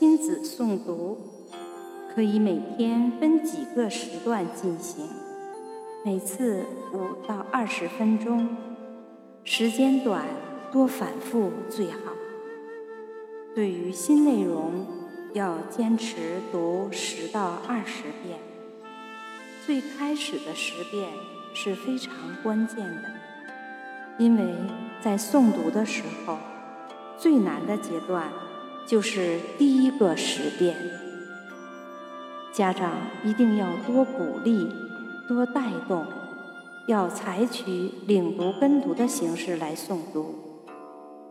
亲子诵读可以每天分几个时段进行，每次五到二十分钟，时间短多反复最好。对于新内容，要坚持读十到二十遍。最开始的十遍是非常关键的，因为在诵读的时候，最难的阶段就是第一个十遍。家长一定要多鼓励、多带动，要采取领读跟读的形式来诵读，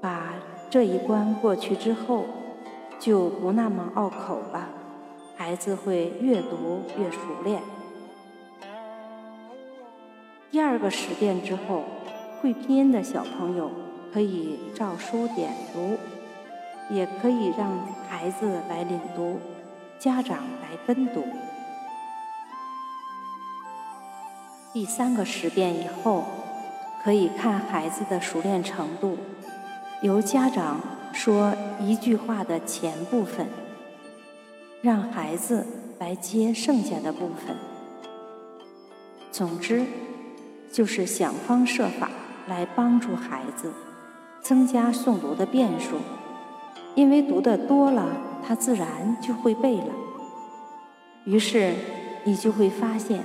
把这一关过去之后，就不那么拗口了，孩子会越读越熟练。第二个十遍之后，会拼音的小朋友可以照书点读，也可以让孩子来领读，家长来跟读。第三个十遍以后，可以看孩子的熟练程度，由家长说一句话的前部分，让孩子来接剩下的部分。总之。就是想方设法来帮助孩子增加诵读的遍数，因为读的多了，他自然就会背了。于是你就会发现，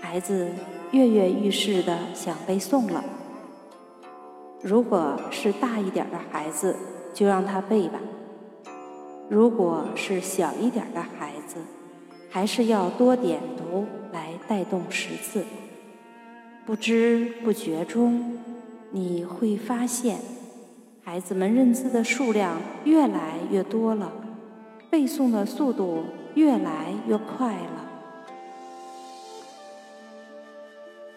孩子跃跃欲试的想背诵了。如果是大一点的孩子，就让他背吧；如果是小一点的孩子，还是要多点读来带动识字。不知不觉中，你会发现，孩子们认字的数量越来越多了，背诵的速度越来越快了。